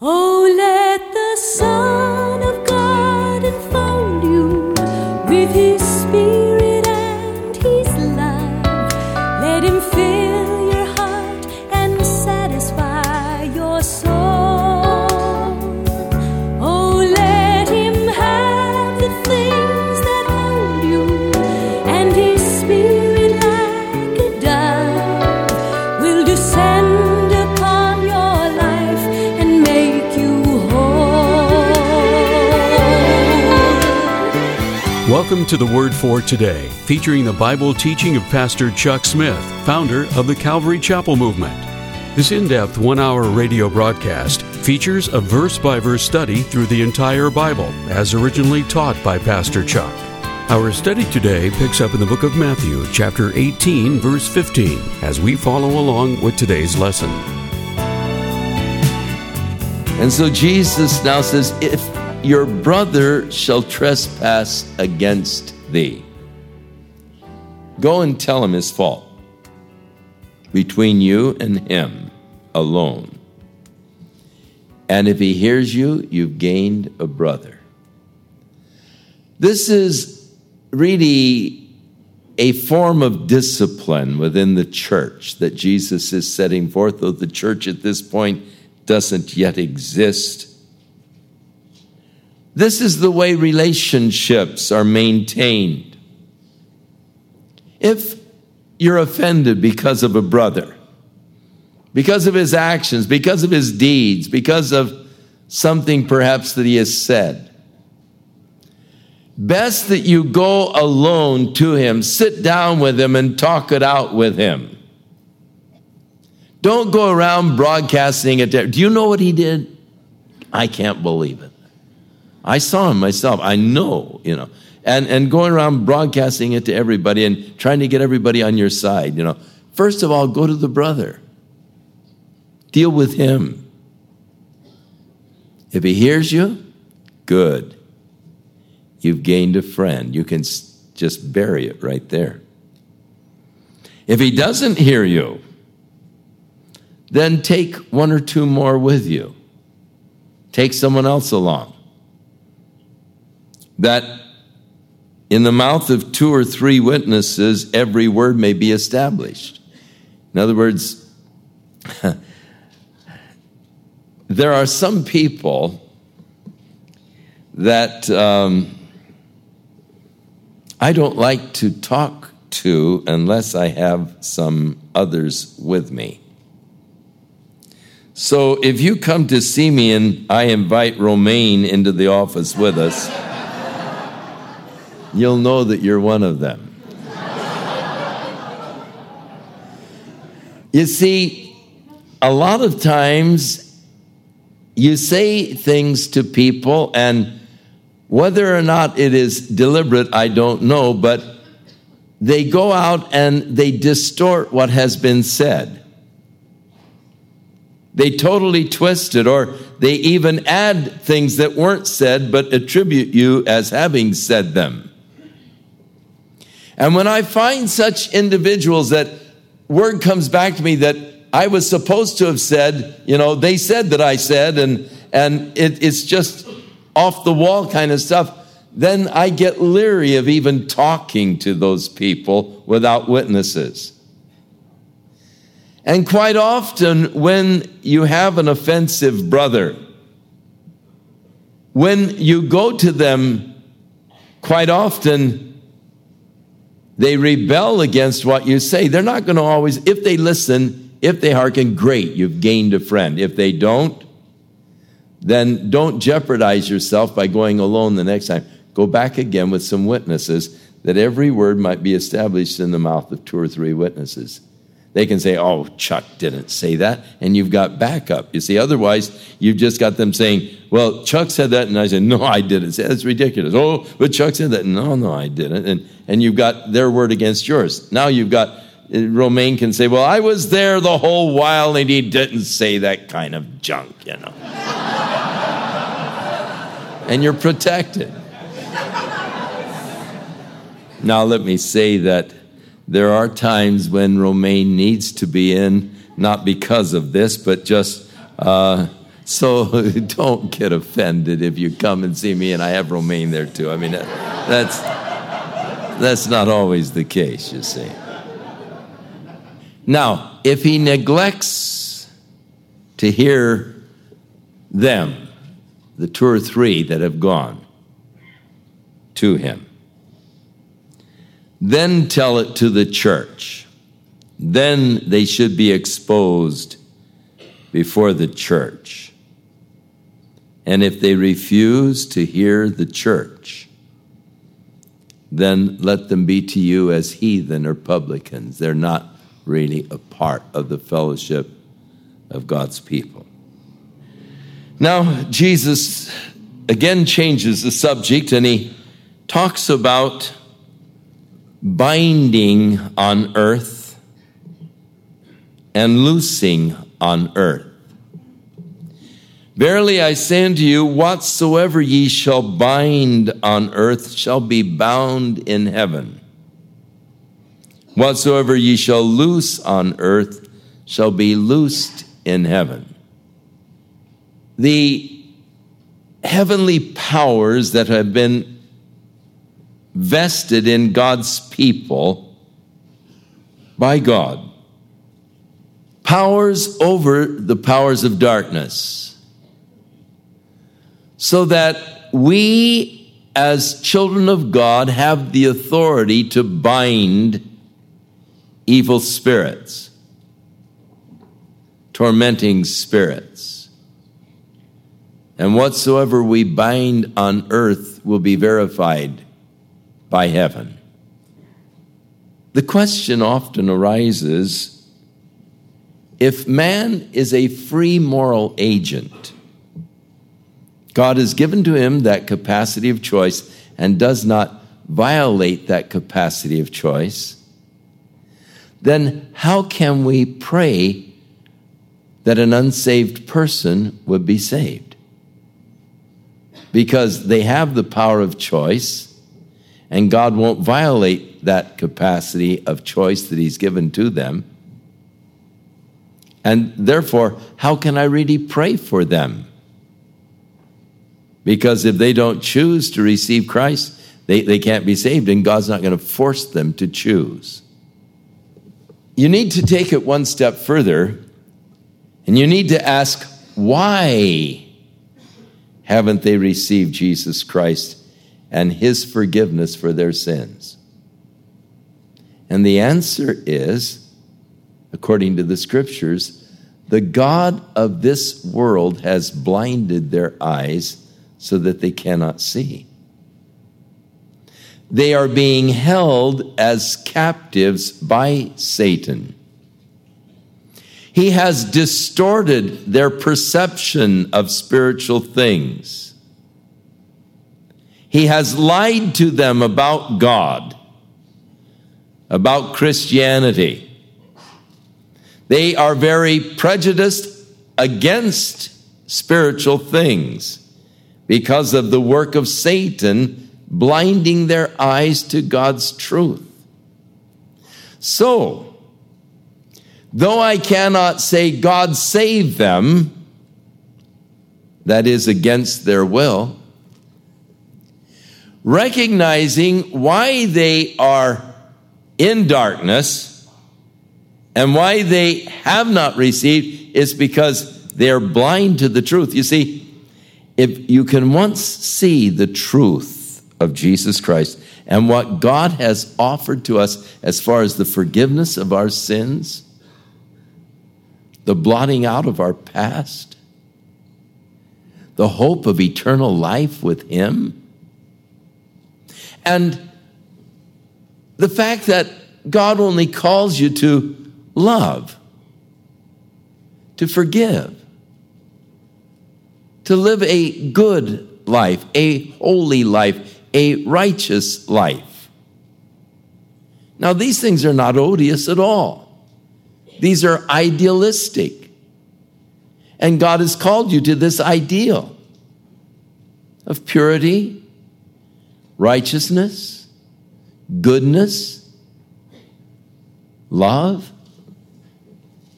Oh, Welcome to the Word for Today, featuring the Bible teaching of Pastor Chuck Smith, founder of the Calvary Chapel Movement. This in depth one hour radio broadcast features a verse by verse study through the entire Bible, as originally taught by Pastor Chuck. Our study today picks up in the book of Matthew, chapter 18, verse 15, as we follow along with today's lesson. And so Jesus now says, If your brother shall trespass against thee, go and tell him his fault between you and him alone. And if he hears you, you've gained a brother. This is really a form of discipline within the church that Jesus is setting forth, though the church at this point doesn't yet exist. This is the way relationships are maintained. If you're offended because of a brother, because of his actions, because of his deeds, because of something perhaps that he has said, best that you go alone to him, sit down with him, and talk it out with him. Don't go around broadcasting it. Do you know what he did? I can't believe it. I saw him myself. I know, you know. And, and going around broadcasting it to everybody and trying to get everybody on your side, you know. First of all, go to the brother. Deal with him. If he hears you, good. You've gained a friend. You can just bury it right there. If he doesn't hear you, then take one or two more with you. Take someone else along. That in the mouth of two or three witnesses, every word may be established. In other words, there are some people that um, I don't like to talk to unless I have some others with me. So if you come to see me and I invite Romaine into the office with us, you'll know that you're one of them. You see, a lot of times you say things to people, and whether or not it is deliberate, I don't know, but they go out and they distort what has been said. They totally twist it, or they even add things that weren't said but attribute you as having said them. And when I find such individuals that word comes back to me that I was supposed to have said, you know, they said that I said, and and it, it's just off the wall kind of stuff, then I get leery of even talking to those people without witnesses. And quite often, when you have an offensive brother, when you go to them, quite often they rebel against what you say. They're not going to always, if they listen, if they hearken, great, you've gained a friend. If they don't, then don't jeopardize yourself by going alone the next time. Go back again with some witnesses that every word might be established in the mouth of two or three witnesses. They can say, Oh, Chuck didn't say that. And you've got backup. You see, otherwise, you've just got them saying, Well, Chuck said that. And I said, No, I didn't. That's ridiculous. Oh, but Chuck said that. No, no, I didn't. And, and you've got their word against yours. Now you've got, uh, Romaine can say, Well, I was there the whole while and he didn't say that kind of junk, you know. and you're protected. Now, let me say that there are times when Romaine needs to be in, not because of this, but just uh, So don't get offended if you come and see me and I have romaine there too. I mean, that's, that's not always the case, you see. Now, if he neglects to hear them, the two or three that have gone to him, then tell it to the church. Then they should be exposed before the church. And if they refuse to hear the church, then let them be to you as heathen or publicans. They're not really a part of the fellowship of God's people. Now, Jesus again changes the subject and he talks about binding on earth and loosing on earth. Verily I say unto you, whatsoever ye shall bind on earth shall be bound in heaven. Whatsoever ye shall loose on earth shall be loosed in heaven. The heavenly powers that have been vested in God's people by God, powers over the powers of darkness so that we, as children of God, have the authority to bind evil spirits, tormenting spirits. And whatsoever we bind on earth will be verified by heaven. The question often arises if man is a free moral agent, God has given to him that capacity of choice and does not violate that capacity of choice, then how can we pray that an unsaved person would be saved? Because they have the power of choice, and God won't violate that capacity of choice that He's given to them. And therefore, how can I really pray for them? Because if they don't choose to receive Christ, they, they can't be saved, and God's not going to force them to choose. You need to take it one step further, and you need to ask, why haven't they received Jesus Christ and his forgiveness for their sins? And the answer is, according to the scriptures, the God of this world has blinded their eyes so that they cannot see. They are being held as captives by Satan. He has distorted their perception of spiritual things. He has lied to them about God, about Christianity. They are very prejudiced against spiritual things because of the work of Satan blinding their eyes to God's truth. So, though I cannot say God save them, that is against their will, recognizing why they are in darkness and why they have not received is because they're blind to the truth. You see, if you can once see the truth of Jesus Christ and what God has offered to us as far as the forgiveness of our sins, the blotting out of our past, the hope of eternal life with Him, and the fact that God only calls you to love, to forgive, to live a good life, a holy life, a righteous life. Now, these things are not odious at all. These are idealistic. And God has called you to this ideal of purity, righteousness, goodness, love.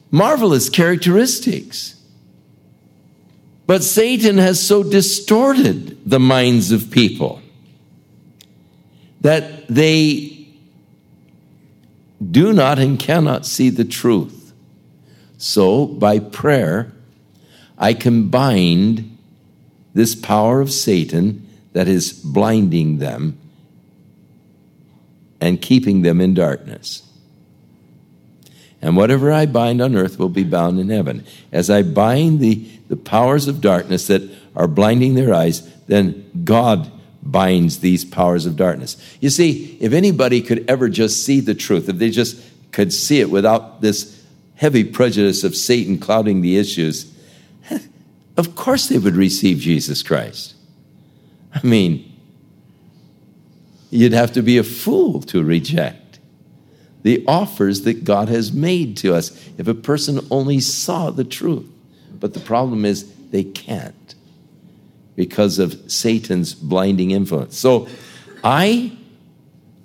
Marvelous characteristics. But Satan has so distorted the minds of people that they do not and cannot see the truth. So, by prayer, I can bind this power of Satan that is blinding them and keeping them in darkness. And whatever I bind on earth will be bound in heaven. As I bind the, the powers of darkness that are blinding their eyes, then God binds these powers of darkness. You see, if anybody could ever just see the truth, if they just could see it without this heavy prejudice of Satan clouding the issues, of course they would receive Jesus Christ. I mean, you'd have to be a fool to reject the offers that God has made to us if a person only saw the truth. But the problem is they can't because of Satan's blinding influence. So I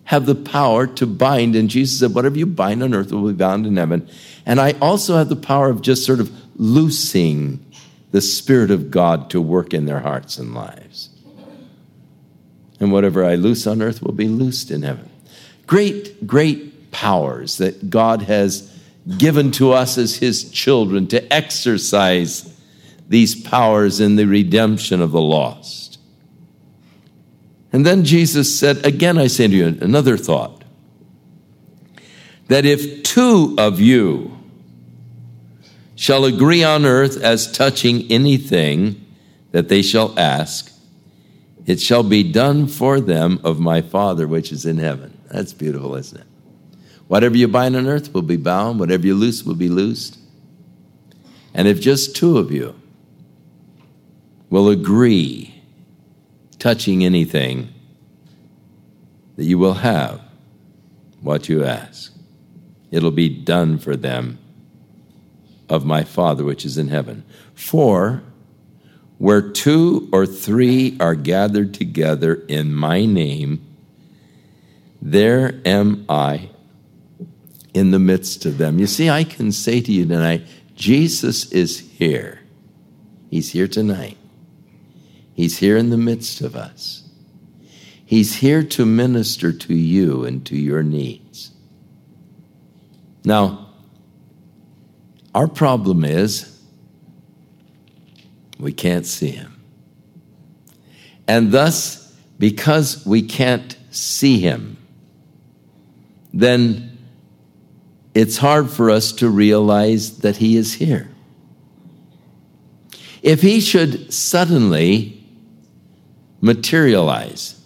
have the power to bind, and Jesus said, Whatever you bind on earth will be bound in heaven. And I also have the power of just sort of loosing the Spirit of God to work in their hearts and lives. And whatever I loose on earth will be loosed in heaven. Great, great powers that God has given to us as His children to exercise these powers in the redemption of the lost. And then Jesus said, Again, I say to you another thought that if two of you shall agree on earth as touching anything that they shall ask, it shall be done for them of my Father which is in heaven. That's beautiful, isn't it? Whatever you bind on earth will be bound, whatever you loose will be loosed. And if just two of you will agree touching anything, that you will have what you ask. It'll be done for them of my Father which is in heaven. For where two or three are gathered together in my name, there am I in the midst of them. You see, I can say to you tonight, Jesus is here. He's here tonight. He's here in the midst of us. He's here to minister to you and to your needs. Now, our problem is we can't see him. And thus, because we can't see him, then it's hard for us to realize that he is here. If he should suddenly materialize.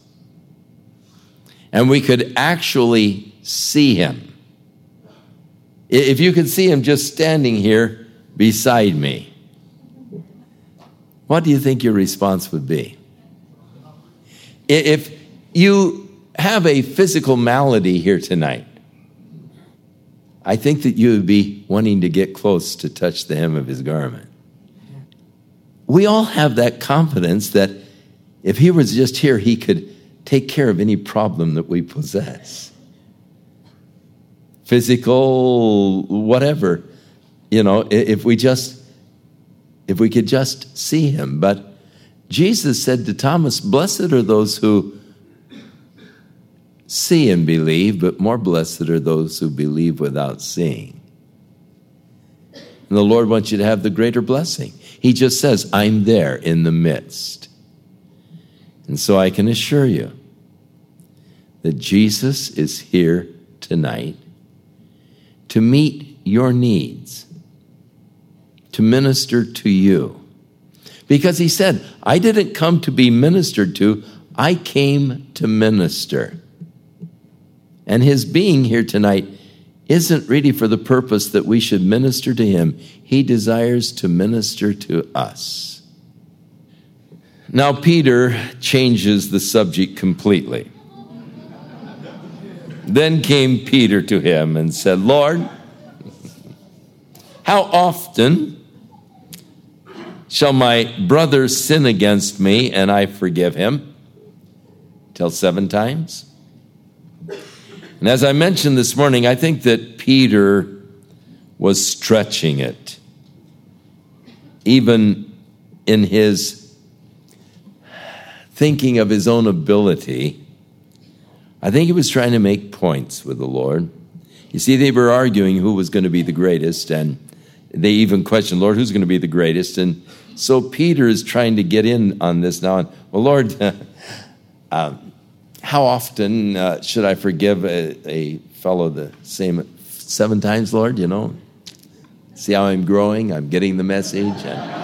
And we could actually see him. If you could see him just standing here beside me, what do you think your response would be? If you have a physical malady here tonight, I think that you would be wanting to get close to touch the hem of his garment. We all have that confidence that if he was just here, he could take care of any problem that we possess physical, whatever. You know, if we just if we could just see him. But Jesus said to Thomas, Blessed are those who see and believe, but more blessed are those who believe without seeing. And the Lord wants you to have the greater blessing. He just says, I'm there in the midst. And so I can assure you that Jesus is here tonight to meet your needs, to minister to you. Because he said, I didn't come to be ministered to, I came to minister. And his being here tonight isn't really for the purpose that we should minister to him. He desires to minister to us. Now, Peter changes the subject completely. Then came Peter to him and said, Lord, how often shall my brother sin against me and I forgive him? Till seven times? And as I mentioned this morning, I think that Peter was stretching it, even in his thinking of his own ability, I think he was trying to make points with the Lord. You see, they were arguing who was going to be the greatest, and they even question, Lord, who's going to be the greatest? And so Peter is trying to get in on this now. And, well, Lord, uh, how often uh, should I forgive a, a fellow the same seven times, Lord? You know, see how I'm growing? I'm getting the message.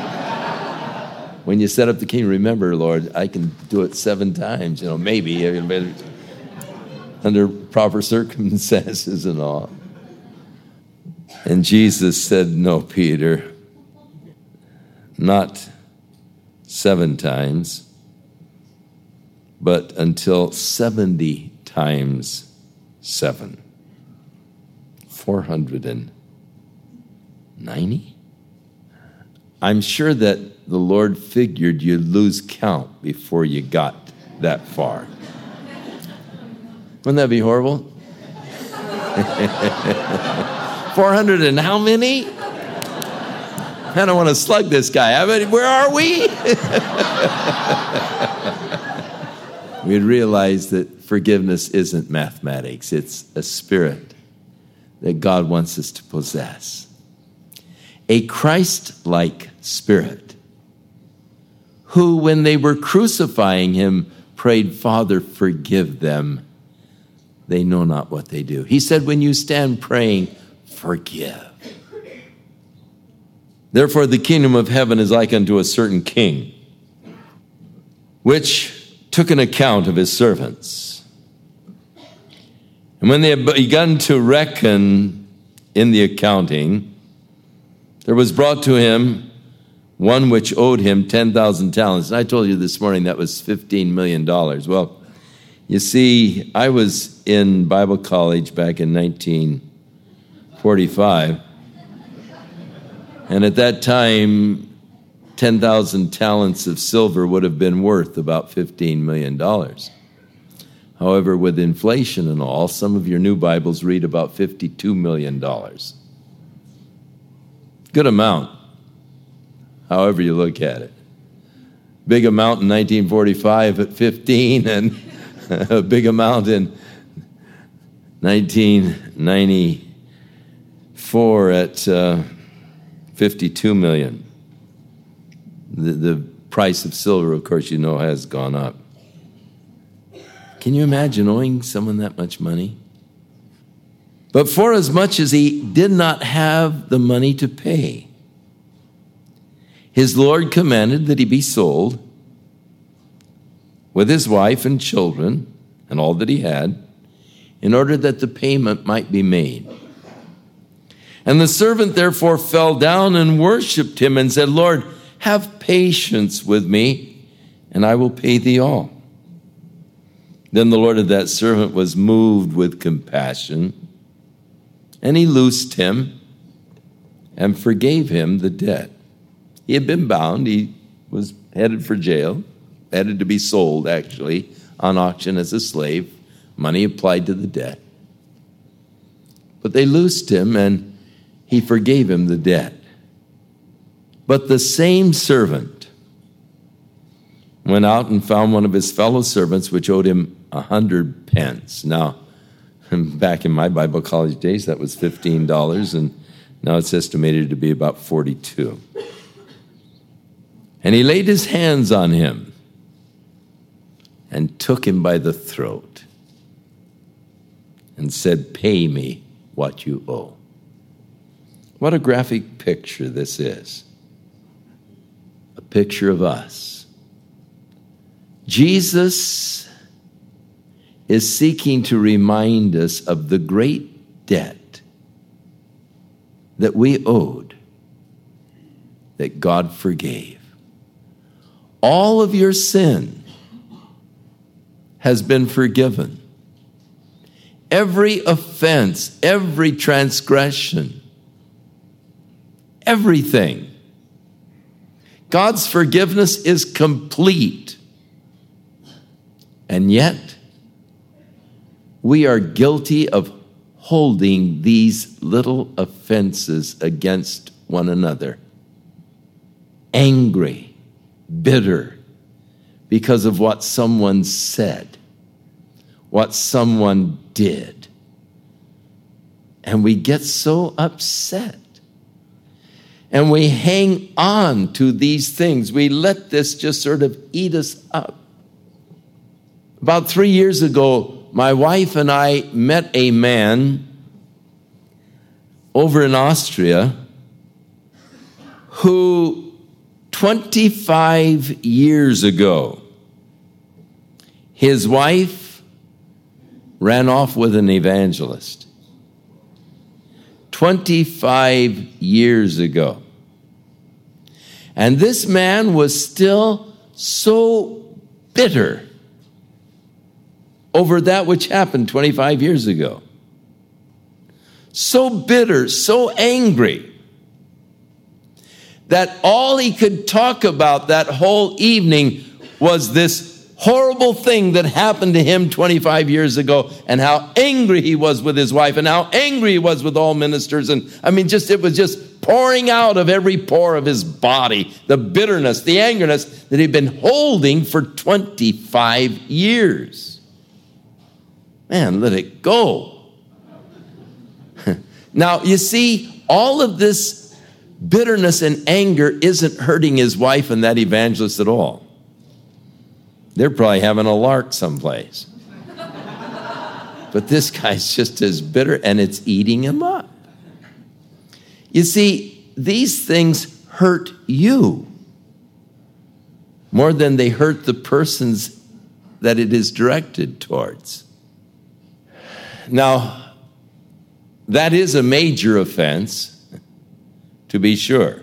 When you set up the king, remember, Lord, I can do it seven times. You know, maybe under proper circumstances and all. And Jesus said, No, Peter, not seven times, but until 70 times seven. 490? I'm sure that the Lord figured you'd lose count before you got that far. Wouldn't that be horrible? 400 and how many? I don't want to slug this guy. I mean, where are we? We'd realize that forgiveness isn't mathematics, it's a spirit that God wants us to possess. A Christ like spirit who, when they were crucifying him, prayed, Father, forgive them they know not what they do. He said, When you stand praying, forgive. Therefore, the kingdom of heaven is like unto a certain king, which took an account of his servants. And when they had begun to reckon in the accounting, there was brought to him one which owed him 10,000 talents. And I told you this morning that was $15 million. Well, you see, I was in Bible college back in 1945, and at that time, 10,000 talents of silver would have been worth about $15 million. However, with inflation and all, some of your new Bibles read about $52 million. Good amount, however you look at it. Big amount in 1945 at 15 and a big amount in 1994 at uh, 52 million. The, the price of silver, of course, you know, has gone up. Can you imagine owing someone that much money? But for as much as he did not have the money to pay, his Lord commanded that he be sold with his wife and children and all that he had, in order that the payment might be made. And the servant therefore fell down and worshiped him and said, Lord, have patience with me, and I will pay thee all. Then the Lord of that servant was moved with compassion, and he loosed him and forgave him the debt. He had been bound, he was headed for jail headed to be sold, actually, on auction as a slave. Money applied to the debt. But they loosed him and he forgave him the debt. But the same servant went out and found one of his fellow servants which owed him a hundred pence. Now, back in my Bible college days, that was $15, and now it's estimated to be about 42. And he laid his hands on him and took him by the throat and said, Pay me what you owe. What a graphic picture this is a picture of us. Jesus is seeking to remind us of the great debt that we owed, that God forgave. All of your sin has been forgiven. Every offense, every transgression, everything. God's forgiveness is complete. And yet, we are guilty of holding these little offenses against one another. Angry, bitter because of what someone said, what someone did. And we get so upset. And we hang on to these things. We let this just sort of eat us up. About three years ago, my wife and I met a man over in Austria who 25 years ago, his wife ran off with an evangelist. 25 years ago. And this man was still so bitter over that which happened 25 years ago. So bitter, so angry that all he could talk about that whole evening was this horrible thing that happened to him 25 years ago and how angry he was with his wife and how angry he was with all ministers and i mean just it was just pouring out of every pore of his body the bitterness the angerness that he'd been holding for 25 years man let it go now you see all of this bitterness and anger isn't hurting his wife and that evangelist at all. They're probably having a lark someplace. but this guy's just as bitter and it's eating him up. You see, these things hurt you more than they hurt the persons that it is directed towards. Now, that is a major offense to be sure.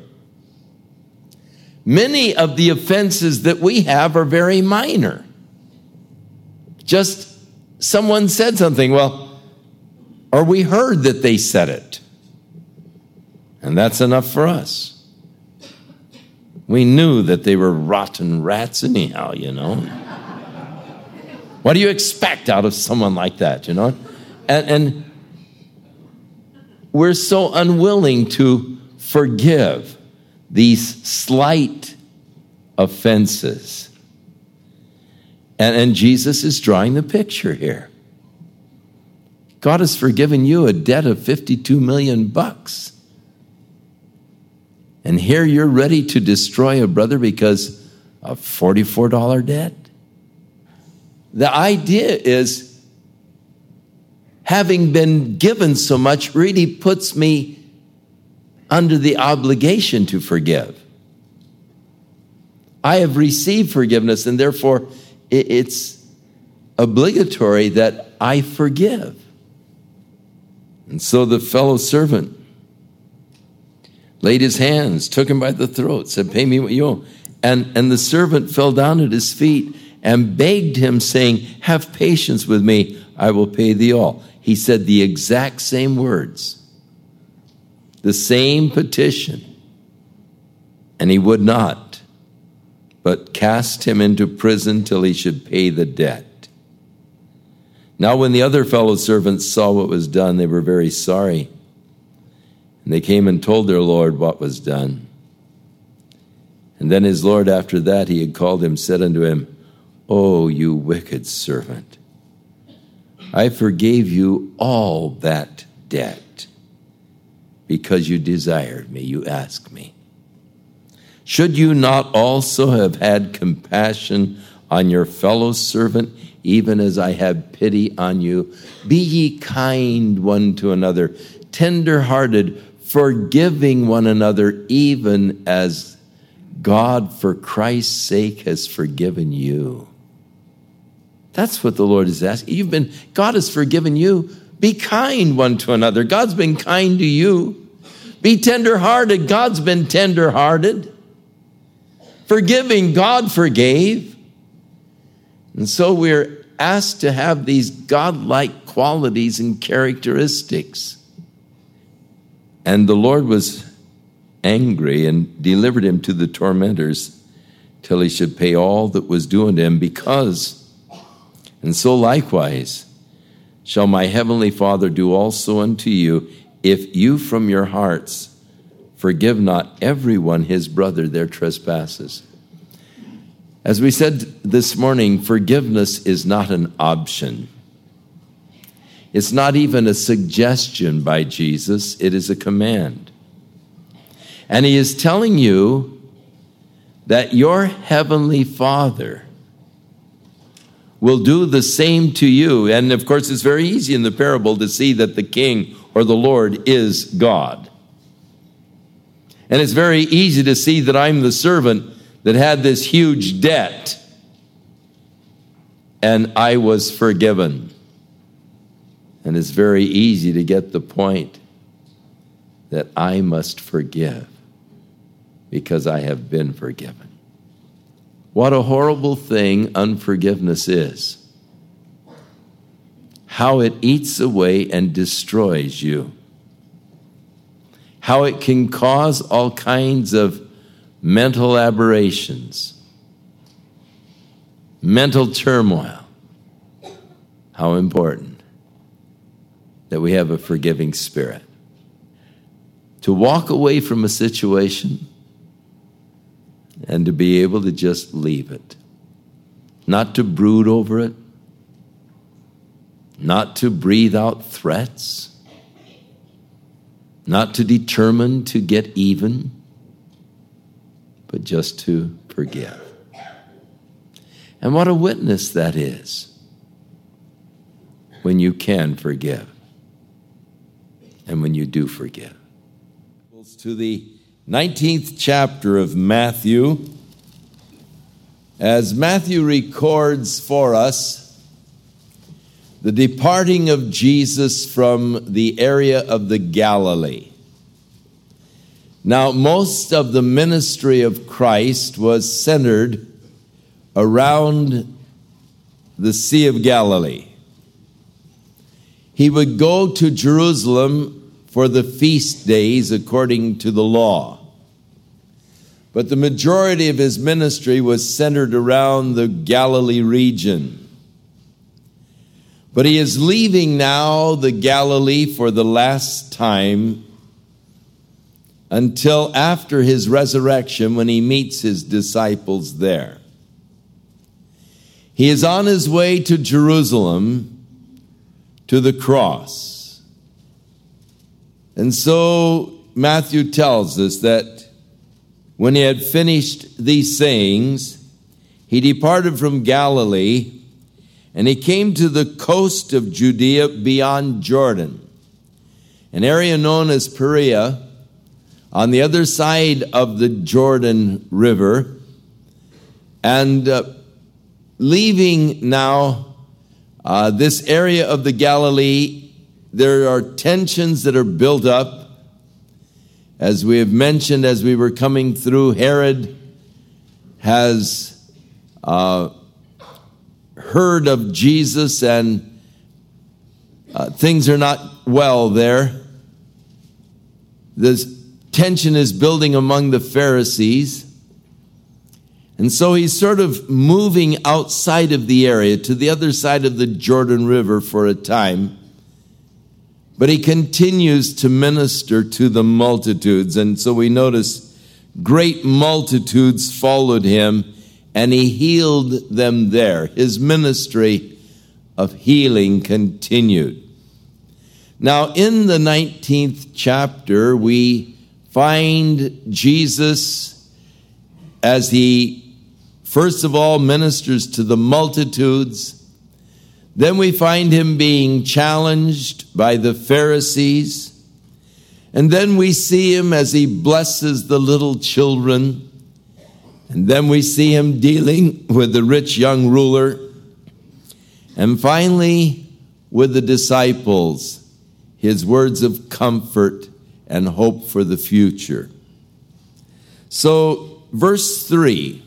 Many of the offenses that we have are very minor. Just someone said something, well, or we heard that they said it. And that's enough for us. We knew that they were rotten rats, anyhow, you know. what do you expect out of someone like that, you know? And, and we're so unwilling to forgive these slight offenses. And, and Jesus is drawing the picture here. God has forgiven you a debt of 52 million bucks. And here you're ready to destroy a brother because of $44 debt. The idea is having been given so much really puts me under the obligation to forgive. I have received forgiveness, and therefore it's obligatory that I forgive. And so the fellow servant laid his hands, took him by the throat, said, Pay me what you owe. And, and the servant fell down at his feet and begged him, saying, Have patience with me, I will pay thee all. He said the exact same words the same petition, and he would not, but cast him into prison till he should pay the debt. Now, when the other fellow servants saw what was done, they were very sorry. And they came and told their Lord what was done. And then his Lord, after that, he had called him, said unto him, O you wicked servant, I forgave you all that debt because you desired me, you asked me. Should you not also have had compassion on your fellow servant, even as I have pity on you? Be ye kind one to another, tender hearted, forgiving one another, even as God, for Christ's sake, has forgiven you. That's what the Lord is asking. You've been, God has forgiven you. Be kind one to another. God's been kind to you. Be tenderhearted. God's been tenderhearted. Forgiving, God forgave. And so we're asked to have these godlike qualities and characteristics. And the Lord was angry and delivered him to the tormentors till he should pay all that was due unto him because, and so likewise, shall my heavenly Father do also unto you if you from your hearts forgive not everyone his brother their trespasses. As we said this morning, forgiveness is not an option. It's not even a suggestion by Jesus, it is a command. And he is telling you that your heavenly Father will do the same to you. And of course, it's very easy in the parable to see that the king or the Lord is God. And it's very easy to see that I'm the servant that had this huge debt and I was forgiven. And it's very easy to get the point that I must forgive because I have been forgiven. What a horrible thing unforgiveness is. How it eats away and destroys you. How it can cause all kinds of mental aberrations, mental turmoil. How important that we have a forgiving spirit. To walk away from a situation and to be able to just leave it, not to brood over it, not to breathe out threats, not to determine to get even, but just to forgive. And what a witness that is when you can forgive and when you do forgive. To the 19th chapter of Matthew, as Matthew records for us the departing of Jesus from the area of the Galilee. Now, most of the ministry of Christ was centered around the Sea of Galilee. He would go to Jerusalem for the feast days according to the law. But the majority of his ministry was centered around the Galilee region. But he is leaving now the Galilee for the last time until after his resurrection when he meets his disciples there. He is on his way to Jerusalem to the cross. And so Matthew tells us that when he had finished these sayings, he departed from Galilee and he came to the coast of Judea beyond Jordan, an area known as Perea, on the other side of the Jordan River. And uh, leaving now uh, this area of the Galilee, there are tensions that are built up as we have mentioned as we were coming through, Herod has uh, heard of Jesus and uh, things are not well there. This tension is building among the Pharisees. And so he's sort of moving outside of the area to the other side of the Jordan River for a time. But he continues to minister to the multitudes. And so we notice great multitudes followed him and he healed them there. His ministry of healing continued. Now, in the 19th chapter, we find Jesus as he, first of all, ministers to the multitudes then we find him being challenged by the Pharisees. And then we see him as he blesses the little children. And then we see him dealing with the rich young ruler. And finally, with the disciples, his words of comfort and hope for the future. So, verse 3,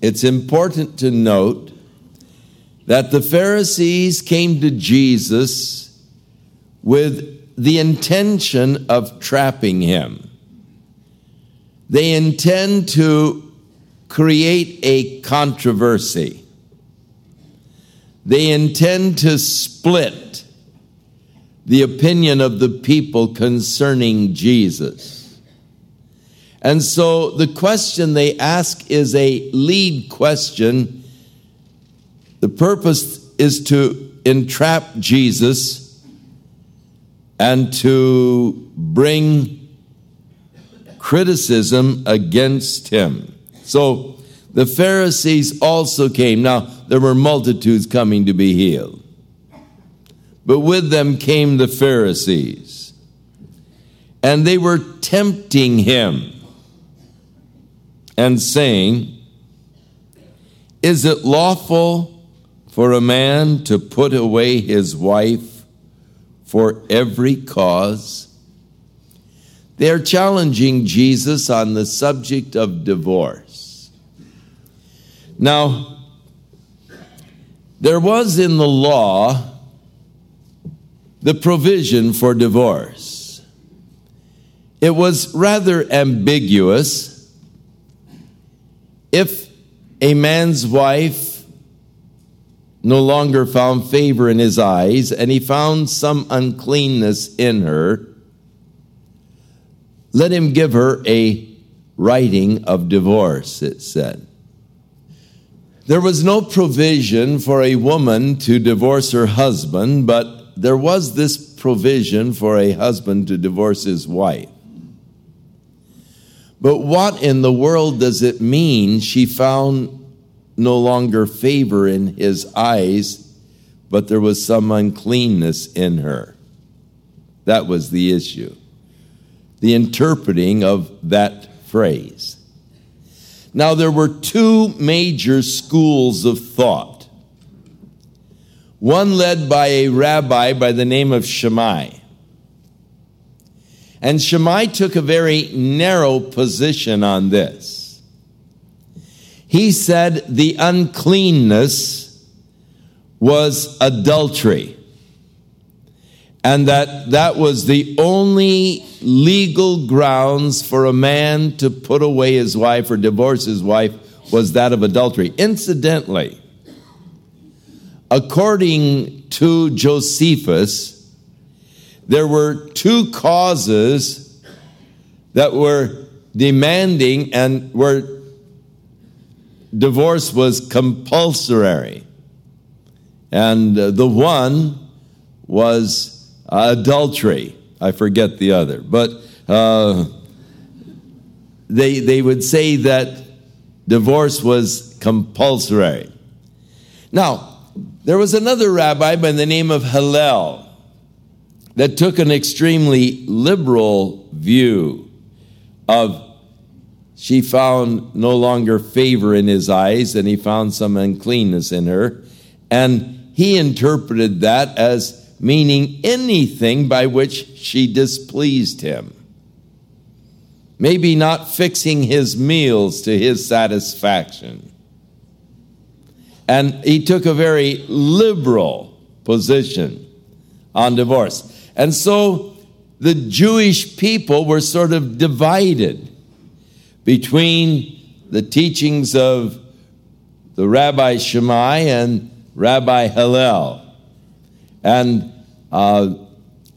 it's important to note that the Pharisees came to Jesus with the intention of trapping him. They intend to create a controversy. They intend to split the opinion of the people concerning Jesus. And so the question they ask is a lead question. The purpose is to entrap Jesus and to bring criticism against him. So the Pharisees also came. Now, there were multitudes coming to be healed. But with them came the Pharisees. And they were tempting him and saying, Is it lawful for a man to put away his wife for every cause? They're challenging Jesus on the subject of divorce. Now, there was in the law the provision for divorce. It was rather ambiguous if a man's wife no longer found favor in his eyes and he found some uncleanness in her, let him give her a writing of divorce, it said. There was no provision for a woman to divorce her husband, but there was this provision for a husband to divorce his wife. But what in the world does it mean she found no longer favor in his eyes, but there was some uncleanness in her? That was the issue. The interpreting of that phrase. Now, there were two major schools of thought. One led by a rabbi by the name of Shammai. And Shammai took a very narrow position on this. He said the uncleanness was adultery. And that that was the only legal grounds for a man to put away his wife or divorce his wife was that of adultery. Incidentally, according to Josephus, there were two causes that were demanding and where divorce was compulsory. And uh, the one was adultery. I forget the other. But uh, they, they would say that divorce was compulsory. Now, there was another rabbi by the name of Hillel that took an extremely liberal view of she found no longer favor in his eyes and he found some uncleanness in her. And he interpreted that as meaning anything by which she displeased him. Maybe not fixing his meals to his satisfaction. And he took a very liberal position on divorce. And so the Jewish people were sort of divided between the teachings of the Rabbi Shammai and Rabbi Hillel. And uh,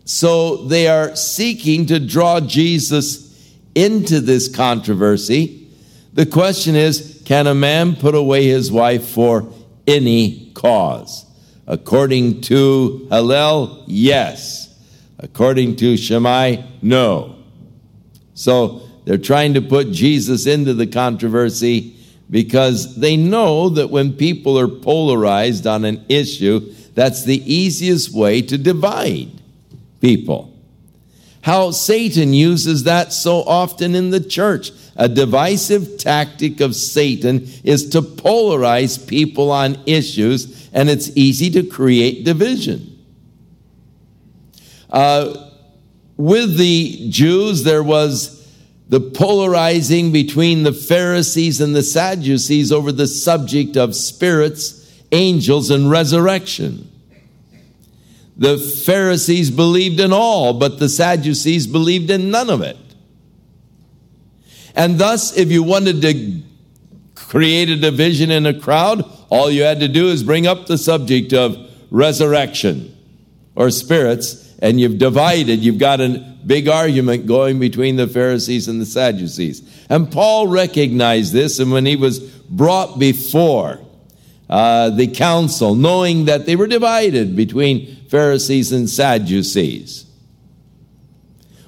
so they are seeking to draw Jesus into this controversy. The question is can a man put away his wife for any cause? According to Hillel, yes. According to Shammai, no. So they're trying to put Jesus into the controversy because they know that when people are polarized on an issue, that's the easiest way to divide people. How Satan uses that so often in the church. A divisive tactic of Satan is to polarize people on issues, and it's easy to create division. Uh, with the Jews, there was the polarizing between the Pharisees and the Sadducees over the subject of spirits, angels, and resurrection. The Pharisees believed in all, but the Sadducees believed in none of it. And thus, if you wanted to create a division in a crowd, all you had to do is bring up the subject of resurrection or spirits, and you've divided. You've got a big argument going between the Pharisees and the Sadducees. And Paul recognized this, and when he was brought before uh, the council, knowing that they were divided between Pharisees and Sadducees,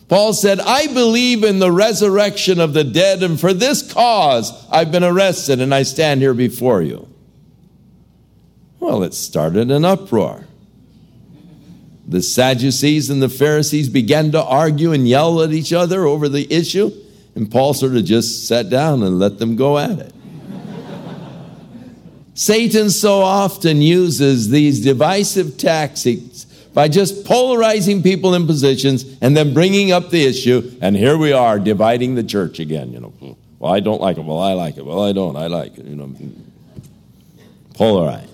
Paul said, I believe in the resurrection of the dead, and for this cause I've been arrested and I stand here before you. Well, it started an uproar. The Sadducees and the Pharisees began to argue and yell at each other over the issue, and Paul sort of just sat down and let them go at it. Satan so often uses these divisive tactics by just polarizing people in positions and then bringing up the issue, and here we are dividing the church again. You know, well, I don't like it. Well, I like it. Well, I don't. I like it. You know, polarize.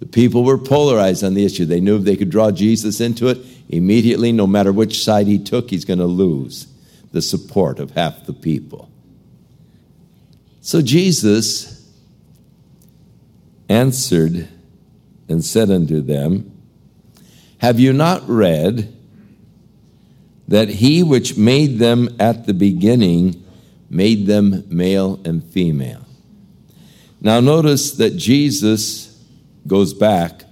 The people were polarized on the issue. They knew if they could draw Jesus into it, immediately, no matter which side he took, he's going to lose the support of half the people. So Jesus answered and said unto them, Have you not read that he which made them at the beginning made them male and female? Now, notice that Jesus goes back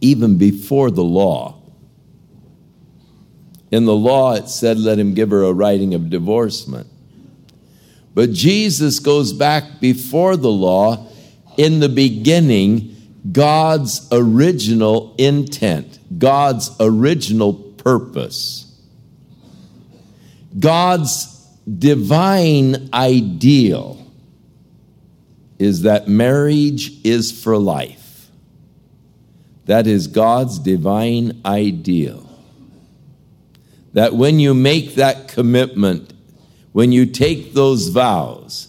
even before the law. In the law, it said, Let him give her a writing of divorcement. But Jesus goes back before the law. In the beginning, God's original intent, God's original purpose, God's divine ideal is that marriage is for life. That is God's divine ideal. That when you make that commitment, when you take those vows,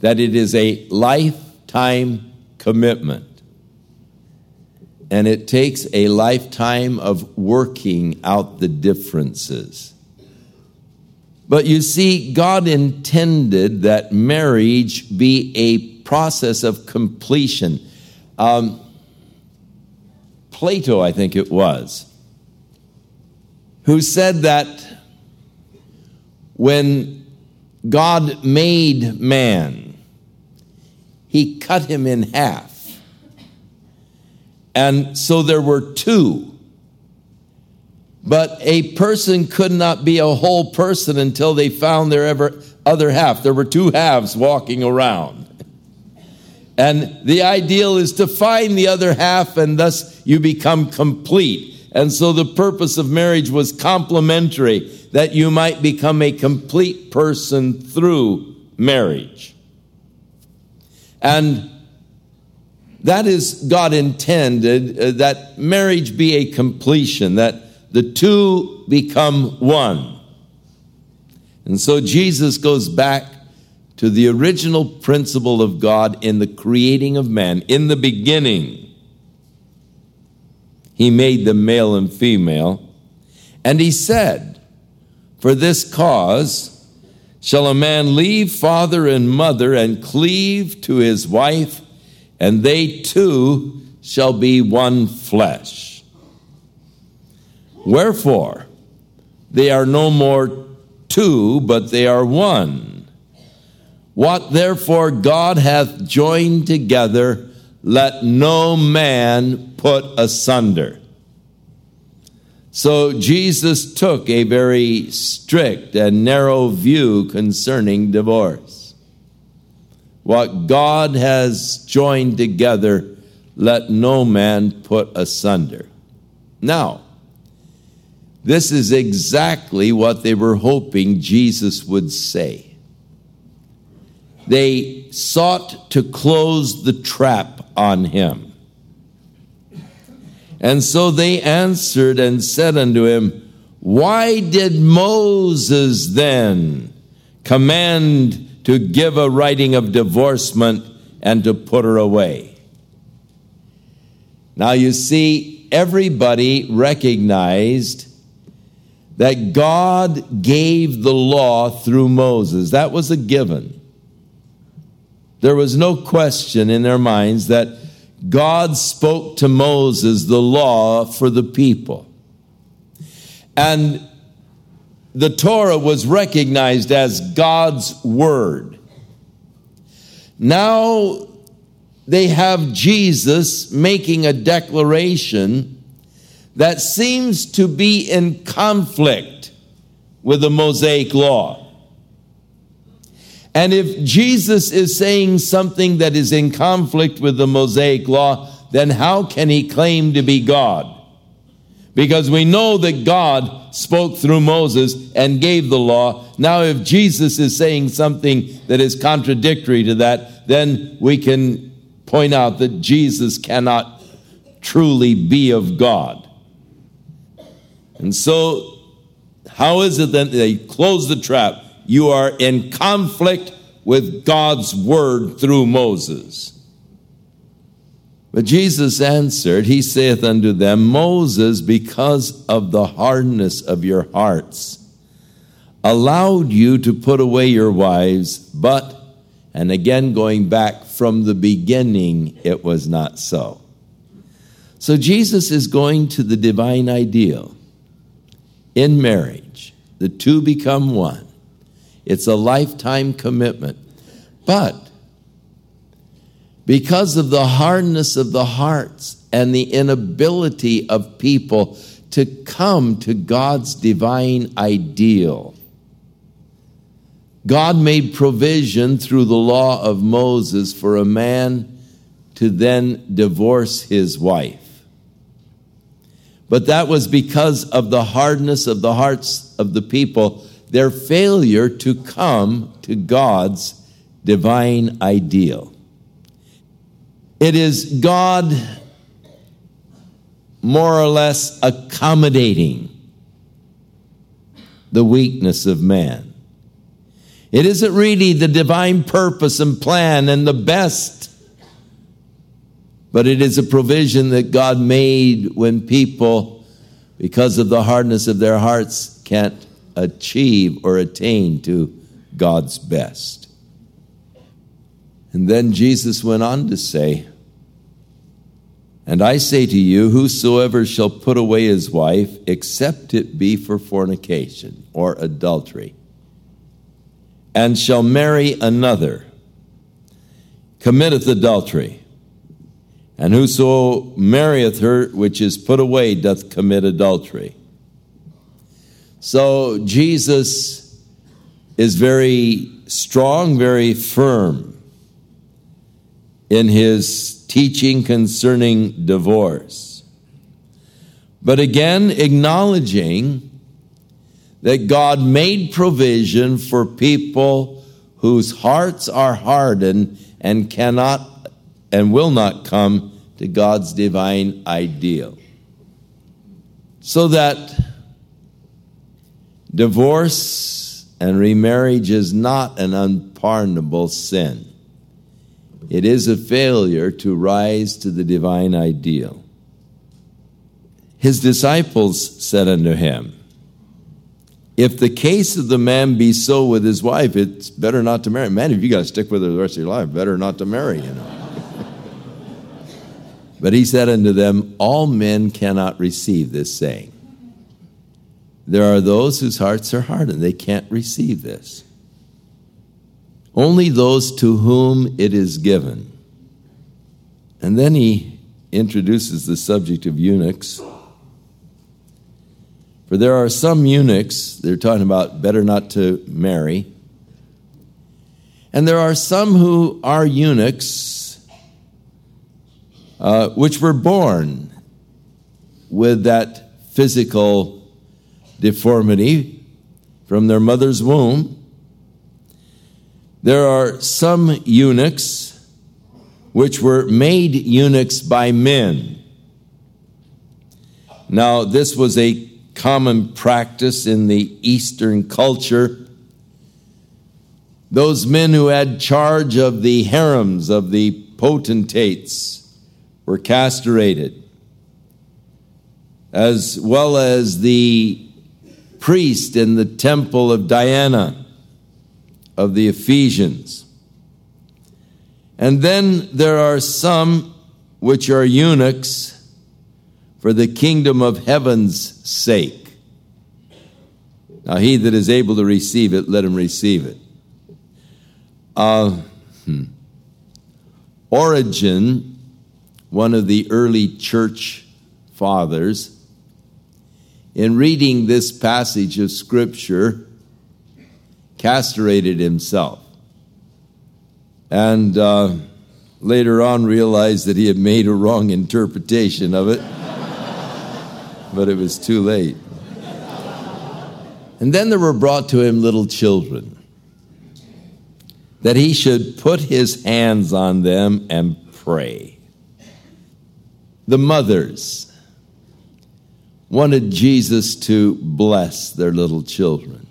that it is a lifetime commitment. And it takes a lifetime of working out the differences. But you see, God intended that marriage be a process of completion. Um, Plato, I think it was, who said that when God made man, he cut him in half. And so there were two. But a person could not be a whole person until they found their ever, other half. There were two halves walking around. And the ideal is to find the other half, and thus you become complete. And so the purpose of marriage was complementary, that you might become a complete person through marriage. And that is God intended uh, that marriage be a completion, that the two become one. And so Jesus goes back to the original principle of God in the creating of man. In the beginning, he made them male and female. And he said, For this cause shall a man leave father and mother and cleave to his wife, and they two shall be one flesh. Wherefore, they are no more two, but they are one. What therefore God hath joined together, let no man put asunder. So Jesus took a very strict and narrow view concerning divorce. What God has joined together, let no man put asunder. Now, this is exactly what they were hoping Jesus would say they sought to close the trap on him. And so they answered and said unto him, Why did Moses then command to give a writing of divorcement and to put her away? Now you see, everybody recognized that God gave the law through Moses. That was a given. There was no question in their minds that God spoke to Moses the law for the people. And the Torah was recognized as God's word. Now they have Jesus making a declaration that seems to be in conflict with the Mosaic law. And if Jesus is saying something that is in conflict with the Mosaic law, then how can he claim to be God? Because we know that God spoke through Moses and gave the law. Now, if Jesus is saying something that is contradictory to that, then we can point out that Jesus cannot truly be of God. And so, how is it that they close the trap? You are in conflict with God's word through Moses. But Jesus answered, He saith unto them, Moses, because of the hardness of your hearts, allowed you to put away your wives, but, and again going back from the beginning, it was not so. So Jesus is going to the divine ideal in marriage. The two become one. It's a lifetime commitment. But because of the hardness of the hearts and the inability of people to come to God's divine ideal, God made provision through the law of Moses for a man to then divorce his wife. But that was because of the hardness of the hearts of the people, their failure to come to God's divine ideal. It is God more or less accommodating the weakness of man. It isn't really the divine purpose and plan and the best, but it is a provision that God made when people, because of the hardness of their hearts, can't achieve or attain to God's best. And then Jesus went on to say, And I say to you, whosoever shall put away his wife, except it be for fornication or adultery, and shall marry another, committeth adultery. And whoso marrieth her which is put away doth commit adultery. So Jesus is very strong, very firm in his teaching concerning divorce. But again, acknowledging that God made provision for people whose hearts are hardened and cannot and will not come to God's divine ideal. So that divorce and remarriage is not an unpardonable sin. It is a failure to rise to the divine ideal. His disciples said unto him, if the case of the man be so with his wife, it's better not to marry. Man, if you got to stick with her the rest of your life, better not to marry, you know. but he said unto them, All men cannot receive this saying. There are those whose hearts are hardened, they can't receive this. Only those to whom it is given. And then he introduces the subject of eunuchs. For there are some eunuchs, they're talking about better not to marry. And there are some who are eunuchs uh, which were born with that physical deformity from their mother's womb. There are some eunuchs which were made eunuchs by men. Now, this was a common practice in the Eastern culture. Those men who had charge of the harems of the potentates were castrated, as well as the priest in the temple of Diana of the Ephesians. And then there are some which are eunuchs for the kingdom of heaven's sake. Now, he that is able to receive it, let him receive it. Uh, hmm. Origen, one of the early church fathers, in reading this passage of Scripture, castrated himself. And uh, later on realized that he had made a wrong interpretation of it, but it was too late. And then there were brought to him little children, that he should put his hands on them and pray. The mothers wanted Jesus to bless their little children,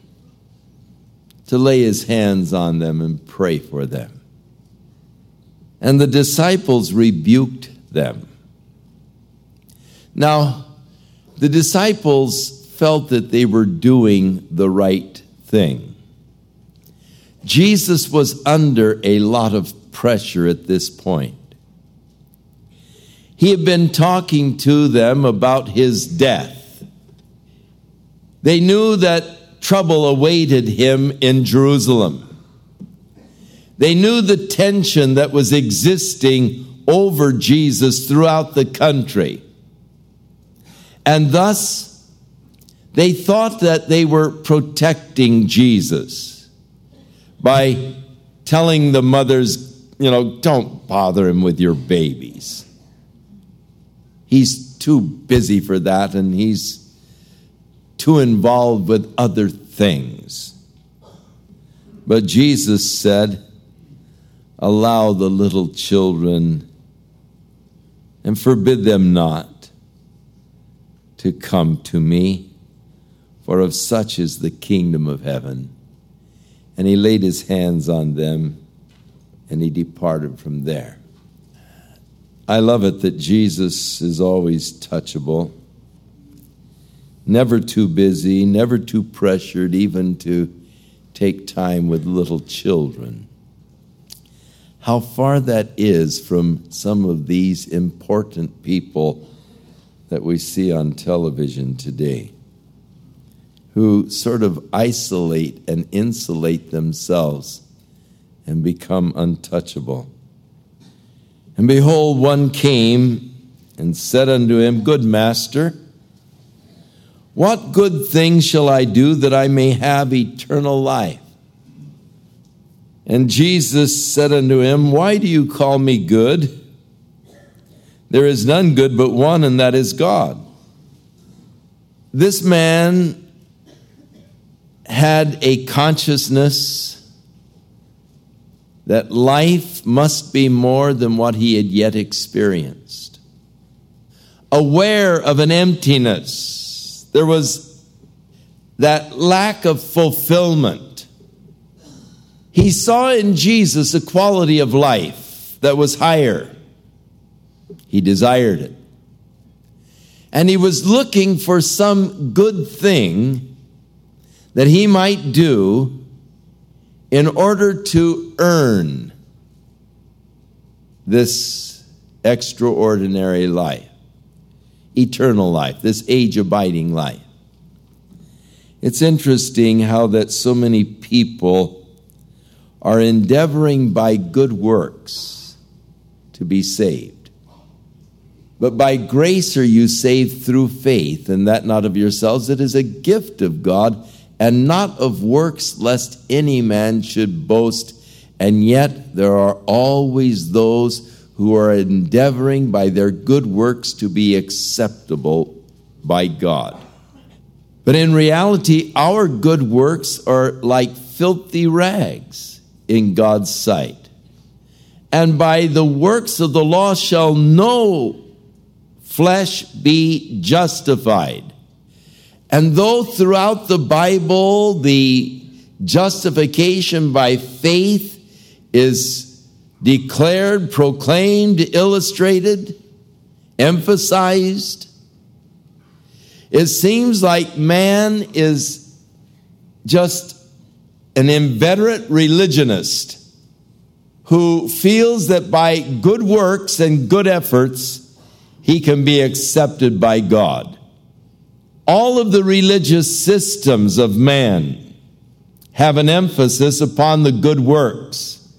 to lay his hands on them and pray for them. And the disciples rebuked them. Now, the disciples felt that they were doing the right thing. Jesus was under a lot of pressure at this point. He had been talking to them about his death. They knew that trouble awaited him in Jerusalem. They knew the tension that was existing over Jesus throughout the country. And thus, they thought that they were protecting Jesus by telling the mothers, you know, don't bother him with your babies. He's too busy for that and he's too involved with other things. But Jesus said, Allow the little children and forbid them not to come to me, for of such is the kingdom of heaven. And he laid his hands on them and he departed from there. I love it that Jesus is always touchable, never too busy, never too pressured, even to take time with little children. How far that is from some of these important people that we see on television today, who sort of isolate and insulate themselves and become untouchable. And behold, one came and said unto him, Good master, what good thing shall I do that I may have eternal life? And Jesus said unto him, Why do you call me good? There is none good but one, and that is God. This man had a consciousness that life must be more than what he had yet experienced. Aware of an emptiness, there was that lack of fulfillment. He saw in Jesus a quality of life that was higher. He desired it. And he was looking for some good thing that he might do in order to earn this extraordinary life, eternal life, this age abiding life. It's interesting how that so many people are endeavoring by good works to be saved. But by grace are you saved through faith, and that not of yourselves, it is a gift of God and not of works, lest any man should boast. And yet there are always those who are endeavoring by their good works to be acceptable by God. But in reality, our good works are like filthy rags in God's sight. And by the works of the law shall no flesh be justified. And though throughout the Bible the justification by faith is declared, proclaimed, illustrated, emphasized, it seems like man is just an inveterate religionist who feels that by good works and good efforts, he can be accepted by God. All of the religious systems of man have an emphasis upon the good works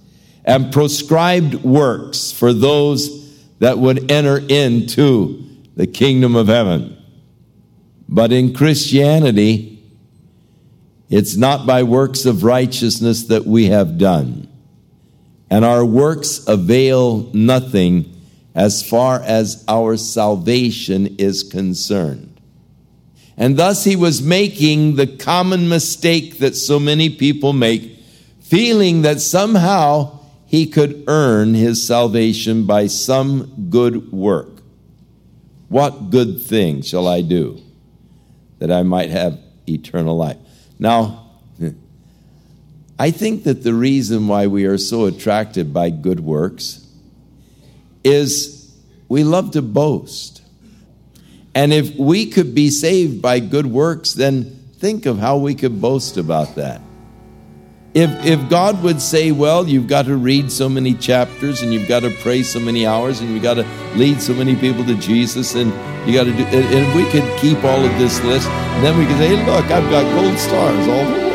and proscribed works for those that would enter into the kingdom of heaven. But in Christianity, it's not by works of righteousness that we have done. And our works avail nothing as far as our salvation is concerned. And thus he was making the common mistake that so many people make, feeling that somehow he could earn his salvation by some good work. What good thing shall I do that I might have eternal life? Now, I think that the reason why we are so attracted by good works is we love to boast. And if we could be saved by good works, then think of how we could boast about that. If, if God would say, well, you've got to read so many chapters and you've got to pray so many hours and you've got to lead so many people to Jesus and you got to do, and, we could keep all of this list, then we could say, hey, look, I've got gold stars all the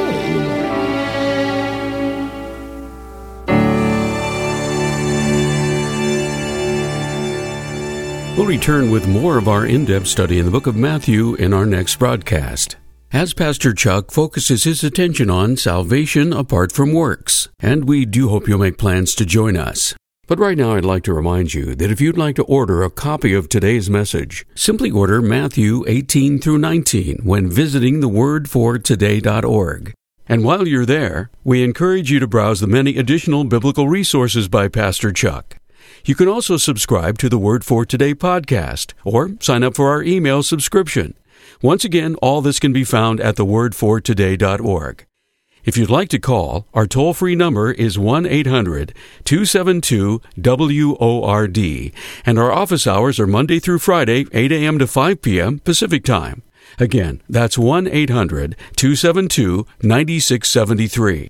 We'll return with more of our in depth study in the book of Matthew in our next broadcast as Pastor Chuck focuses his attention on salvation apart from works. And we do hope you'll make plans to join us. But right now, I'd like to remind you that if you'd like to order a copy of today's message, simply order Matthew 18 through 19 when visiting thewordfortoday.org. And while you're there, we encourage you to browse the many additional biblical resources by Pastor Chuck. You can also subscribe to the Word for Today podcast or sign up for our email subscription. Once again, all this can be found at thewordfortoday.org. If you'd like to call, our toll free number is 1 800 272 WORD, and our office hours are Monday through Friday, 8 a.m. to 5 p.m. Pacific Time. Again, that's 1 800 272 9673.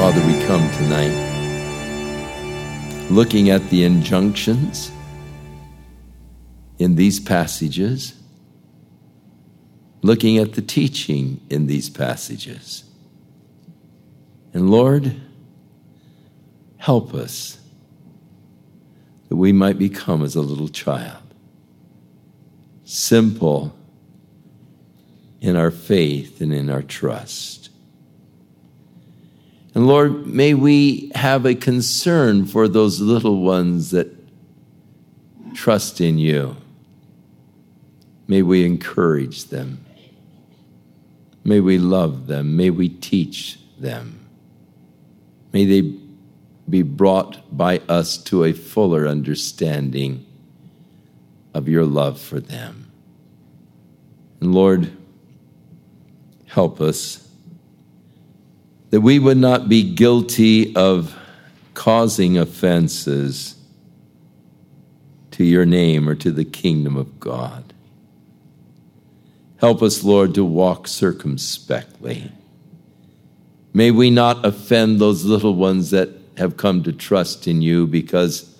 Father, we come tonight looking at the injunctions in these passages, looking at the teaching in these passages. And Lord, help us that we might become as a little child, simple in our faith and in our trust. And Lord, may we have a concern for those little ones that trust in you. May we encourage them. May we love them. May we teach them. May they be brought by us to a fuller understanding of your love for them. And Lord, help us that we would not be guilty of causing offenses to your name or to the kingdom of God. Help us, Lord, to walk circumspectly. May we not offend those little ones that have come to trust in you because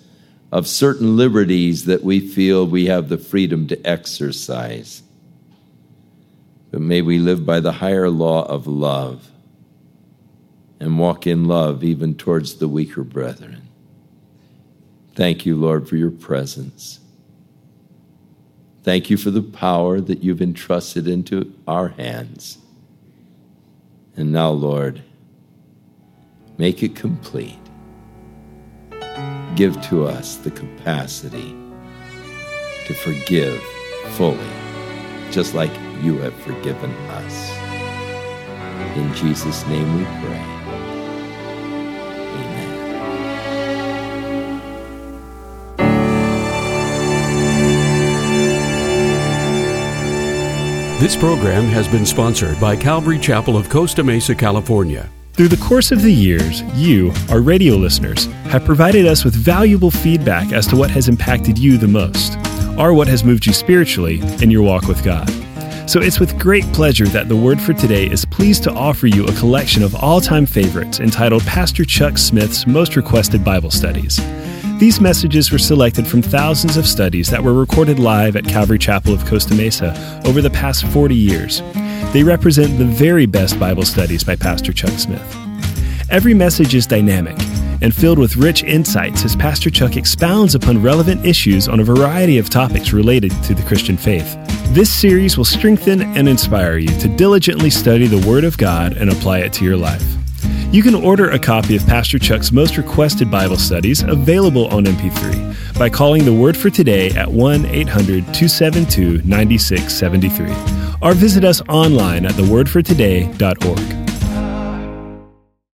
of certain liberties that we feel we have the freedom to exercise. But may we live by the higher law of love and walk in love even towards the weaker brethren. Thank you, Lord, for your presence. Thank you for the power that you've entrusted into our hands. And now, Lord, make it complete. Give to us the capacity to forgive fully, just like you have forgiven us. In Jesus' name we pray. This program has been sponsored by Calvary Chapel of Costa Mesa, California. Through the course of the years, you, our radio listeners, have provided us with valuable feedback as to what has impacted you the most, or what has moved you spiritually in your walk with God. So it's with great pleasure that the Word for Today is pleased to offer you a collection of all time favorites entitled Pastor Chuck Smith's Most Requested Bible Studies. These messages were selected from thousands of studies that were recorded live at Calvary Chapel of Costa Mesa over the past 40 years. They represent the very best Bible studies by Pastor Chuck Smith. Every message is dynamic and filled with rich insights as Pastor Chuck expounds upon relevant issues on a variety of topics related to the Christian faith. This series will strengthen and inspire you to diligently study the Word of God and apply it to your life. You can order a copy of Pastor Chuck's most requested Bible studies available on MP3 by calling the Word for Today at 1 800 272 9673 or visit us online at thewordfortoday.org.